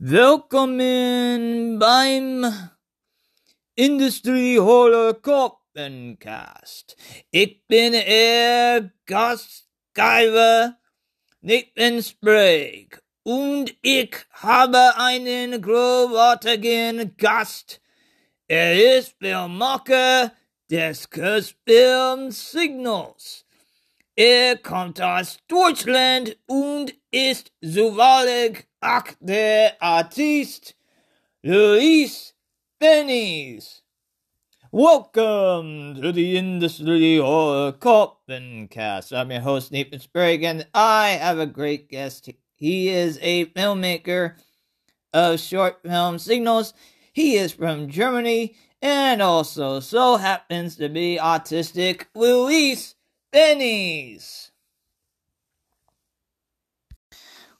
Willkommen beim Industry Horror Koppencast. Ich bin Ihr Gastgeber Nathan Sprague und ich habe einen großartigen Gast. Er ist Filmmacher des Kurzfilms Signals. Er kommt aus Deutschland und ist zufällig auch der Artist Luis Bennis. Welcome to the Industry Horror Cast. I'm your host, Nathan Sprague, and I have a great guest. He is a filmmaker of short film signals. He is from Germany and also so happens to be autistic Luis Bennis.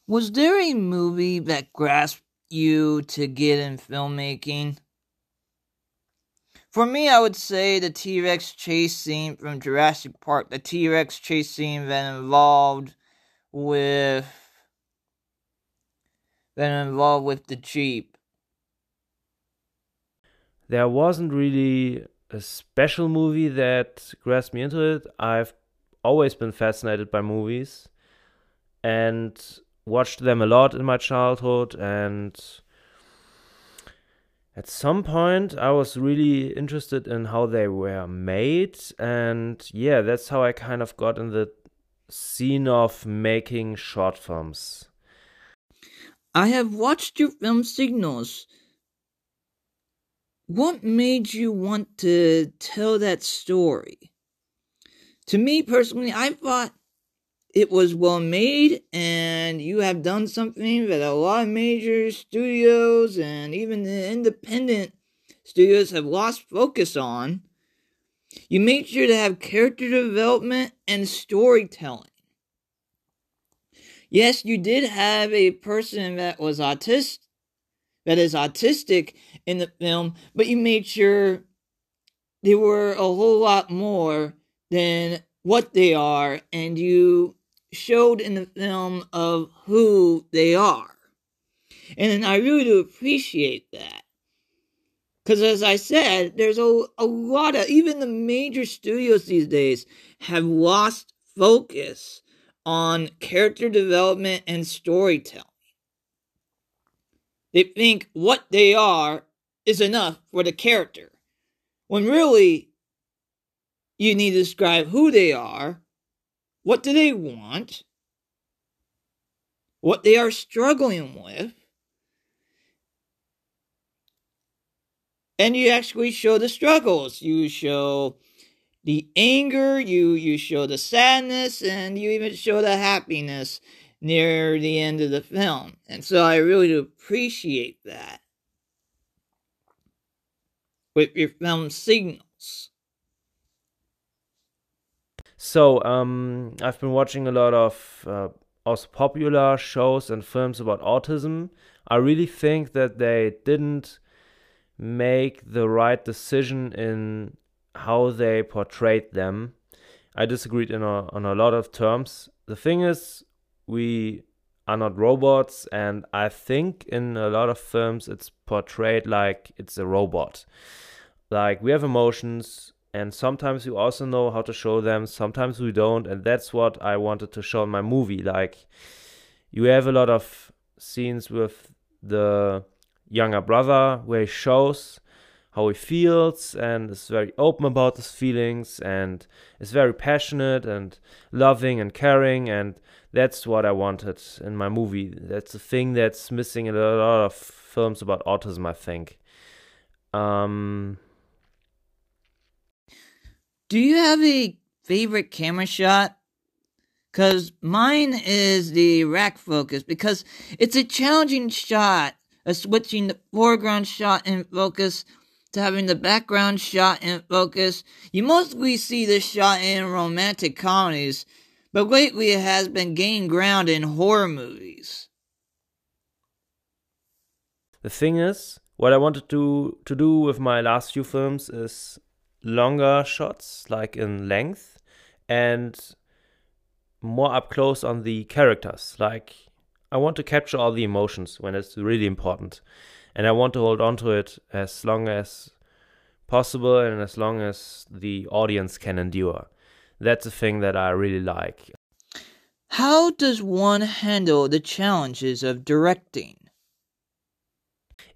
Was there a movie that grasped you to get in filmmaking? For me, I would say the T Rex chase scene from Jurassic Park, the T Rex chase scene that involved with that involved with the Jeep. There wasn't really a special movie that grasped me into it. I've always been fascinated by movies and watched them a lot in my childhood and at some point I was really interested in how they were made and yeah that's how I kind of got in the scene of making short films. I have watched your film signals. What made you want to tell that story? To me personally, I thought it was well made and you have done something that a lot of major studios and even the independent studios have lost focus on. You made sure to have character development and storytelling. Yes, you did have a person that was autistic that is autistic in the film, but you made sure they were a whole lot more than what they are, and you showed in the film of who they are. And I really do appreciate that. Because as I said, there's a, a lot of, even the major studios these days have lost focus on character development and storytelling. They think what they are is enough for the character. When really, you need to describe who they are, what do they want, what they are struggling with, and you actually show the struggles. You show the anger, you you show the sadness, and you even show the happiness near the end of the film. And so I really do appreciate that with your film signals. So, um, I've been watching a lot of uh, also popular shows and films about autism. I really think that they didn't make the right decision in how they portrayed them. I disagreed in a, on a lot of terms. The thing is, we are not robots, and I think in a lot of films it's portrayed like it's a robot. Like we have emotions, and sometimes we also know how to show them, sometimes we don't, and that's what I wanted to show in my movie. Like you have a lot of scenes with the younger brother where he shows how he feels and is very open about his feelings and is very passionate and loving and caring and that's what I wanted in my movie. That's a thing that's missing in a lot of films about autism, I think. Um, Do you have a favorite camera shot? Because mine is the rack focus, because it's a challenging shot of switching the foreground shot in focus to having the background shot in focus. You mostly see this shot in romantic comedies, but lately it has been gaining ground in horror movies. The thing is, what I wanted to to do with my last few films is longer shots, like in length, and more up close on the characters. Like I want to capture all the emotions when it's really important. And I want to hold on to it as long as possible and as long as the audience can endure. That's a thing that I really like. How does one handle the challenges of directing?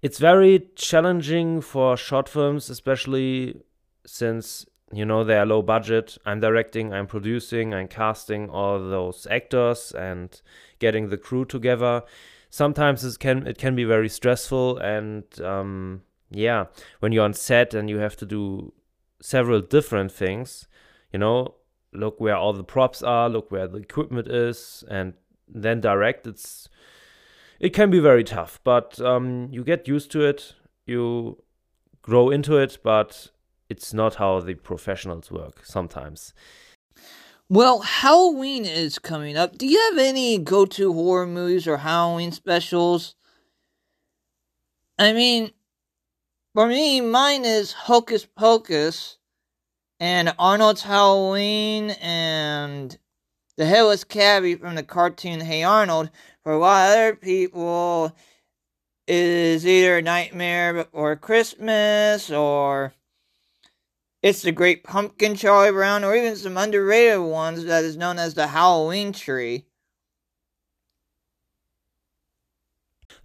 It's very challenging for short films, especially since you know they are low budget. I'm directing, I'm producing, I'm casting all those actors and getting the crew together. Sometimes it can it can be very stressful and um, yeah, when you're on set and you have to do several different things, you know, look where all the props are, look where the equipment is, and then direct. It's it can be very tough, but um, you get used to it. You grow into it, but it's not how the professionals work sometimes. Well, Halloween is coming up. Do you have any go to horror movies or Halloween specials? I mean, for me, mine is Hocus Pocus and Arnold's Halloween and the Headless Cabbie from the cartoon Hey Arnold. For a lot of other people, it is either Nightmare Before Christmas or it's the Great Pumpkin Charlie Brown or even some underrated ones that is known as the Halloween Tree.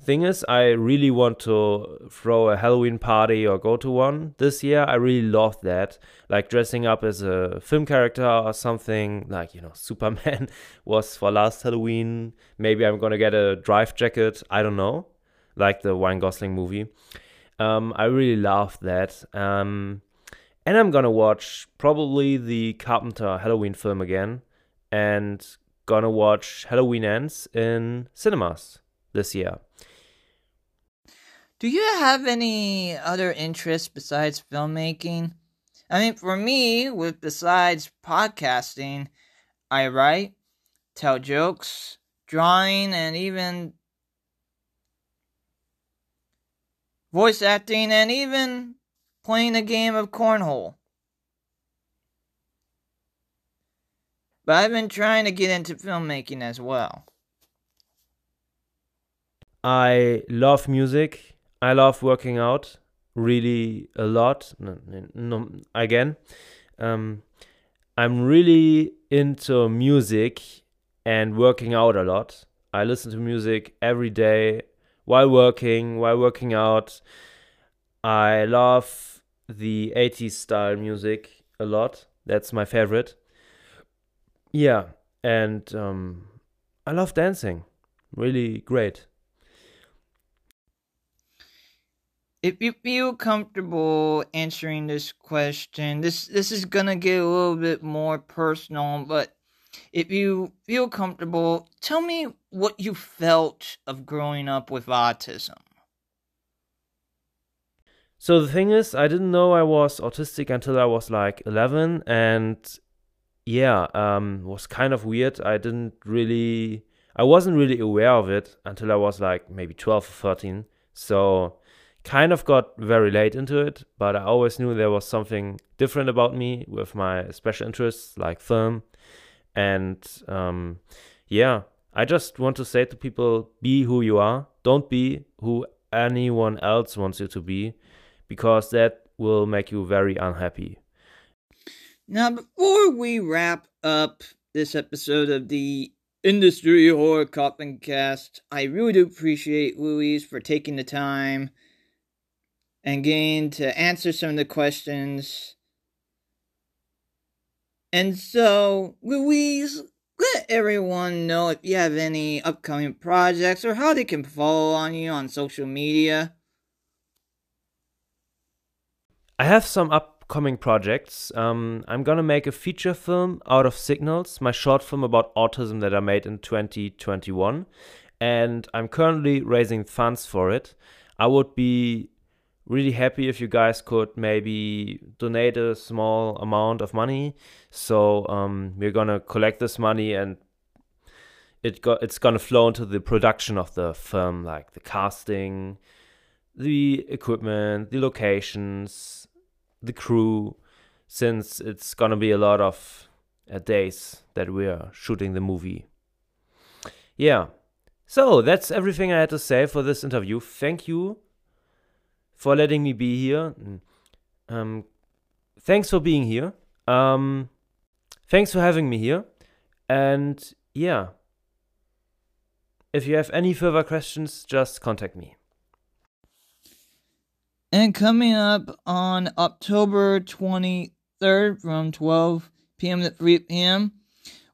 Thing is, I really want to throw a Halloween party or go to one this year. I really love that. Like dressing up as a film character or something. Like, you know, Superman was for last Halloween. Maybe I'm gonna get a drive jacket. I don't know. Like the Ryan Gosling movie. Um, I really love that. Um, and I'm gonna watch probably the Carpenter Halloween film again. And gonna watch Halloween Ends in cinemas this year. Do you have any other interests besides filmmaking? I mean, for me, with besides podcasting, I write, tell jokes, drawing, and even voice acting, and even playing a game of cornhole. But I've been trying to get into filmmaking as well. I love music I love working out really a lot. No, no, again, um, I'm really into music and working out a lot. I listen to music every day while working, while working out. I love the 80s style music a lot. That's my favorite. Yeah, and um, I love dancing. Really great. if you feel comfortable answering this question, this this is gonna get a little bit more personal, but if you feel comfortable, tell me what you felt of growing up with autism. So the thing is, I didn't know I was autistic until I was like 11, and yeah, um, was kind of weird. I didn't really, I wasn't really aware of it until I was like maybe 12 or 13. So kind of got very late into it, but I always knew there was something different about me with my special interests like film. And um, yeah, I just want to say to people be who you are, don't be who anyone else wants you to be, because that will make you very unhappy. Now, before we wrap up this episode of the Industry Horror Coffin Cast, I really do appreciate Luis for taking the time and getting to answer some of the questions. And so, Luis, let everyone know if you have any upcoming projects or how they can follow on you on social media. I have some upcoming projects. Um, I'm gonna make a feature film out of Signals, my short film about autism that I made in 2021, and I'm currently raising funds for it. I would be really happy if you guys could maybe donate a small amount of money. So um, we're gonna collect this money and it it's gonna flow into the production of the film, like the casting, the equipment, the locations, the crew. Since it's gonna be a lot of uh, days that we are shooting the movie. Yeah, So that's everything I had to say for this interview. Thank you for letting me be here. Um, thanks for being here. Um, thanks for having me here. And yeah, if you have any further questions, just contact me. And coming up on October 23rd from 12 p.m. to 3 p.m.,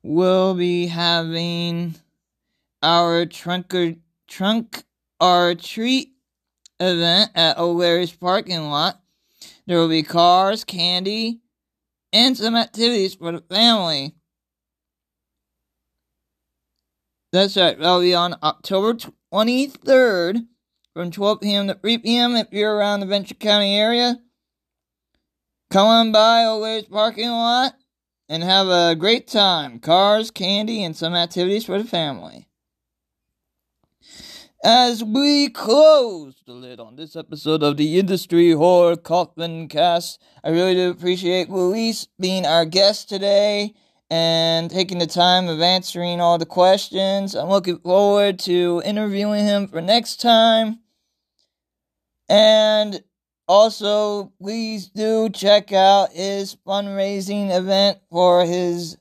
we'll be having our trunk or trunk or treat event at O'Leary's parking lot. There will be cars, candy, and some activities for the family. That's right, that'll be on October 23rd from 12 p.m. to 3 p.m. if you're around the Ventura County area. Come on by O'Leary's parking lot and have a great time. Cars, candy, and some activities for the family. As we close the lid on this episode of the Industry Horror Coffin Cast, I really do appreciate Luis being our guest today and taking the time of answering all the questions. I'm looking forward to interviewing him for next time. And also, please do check out his fundraising event for his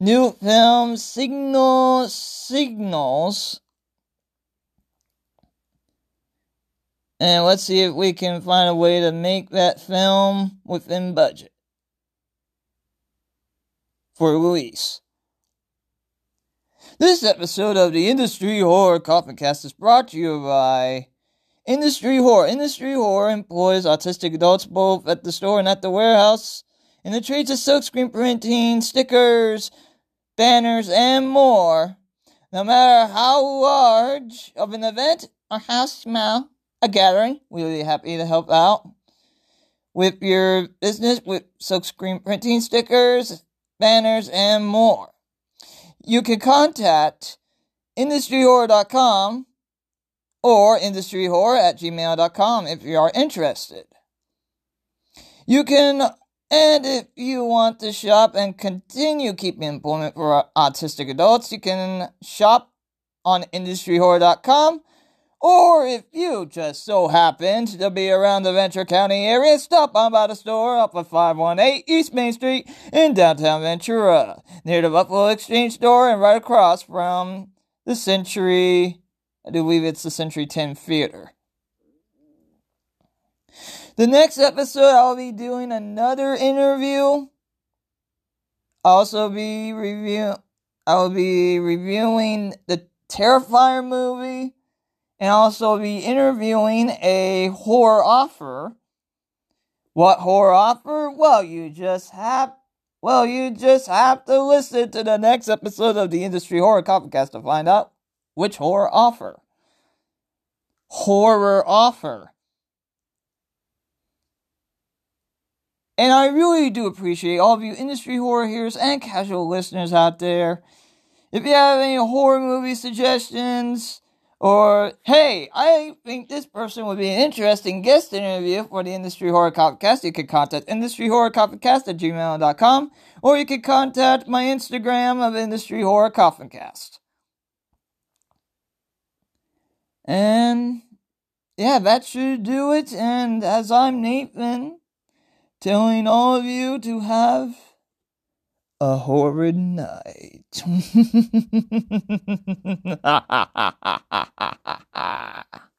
new film, Signal Signals And let's see if we can find a way to make that film within budget for release. This episode of the Industry Horror Coffin Cast is brought to you by Industry Horror. Industry Horror employs autistic adults both at the store and at the warehouse in the trades of silkscreen printing, stickers, banners, and more. No matter how large of an event or how small, a gathering. We'll be happy to help out with your business with silkscreen printing stickers, banners, and more. You can contact industryhorror.com or industryhorror at gmail.com if you are interested. You can, and if you want to shop and continue keeping employment for autistic adults, you can shop on industryhorror.com or if you just so happened to be around the Ventura County area, stop on by the store up at 518 East Main Street in downtown Ventura, near the Buffalo Exchange store and right across from the Century, I believe it's the Century 10 Theater. The next episode, I'll be doing another interview. Also be review. I'll be reviewing the Terrifier movie and also be interviewing a horror offer. What horror offer? Well, you just have well, you just have to listen to the next episode of the Industry Horror Coffin Cast to find out which horror offer. Horror offer. And I really do appreciate all of you industry horror hearers and casual listeners out there. If you have any horror movie suggestions, or, hey, I think this person would be an interesting guest interview for the Industry Horror Coffin Cast. You could contact industryhorrorcopcast at gmail.com, or you could contact my Instagram of Industry Horror Coffincast. And, yeah, that should do it. And as I'm Nathan, telling all of you to have a horrid night.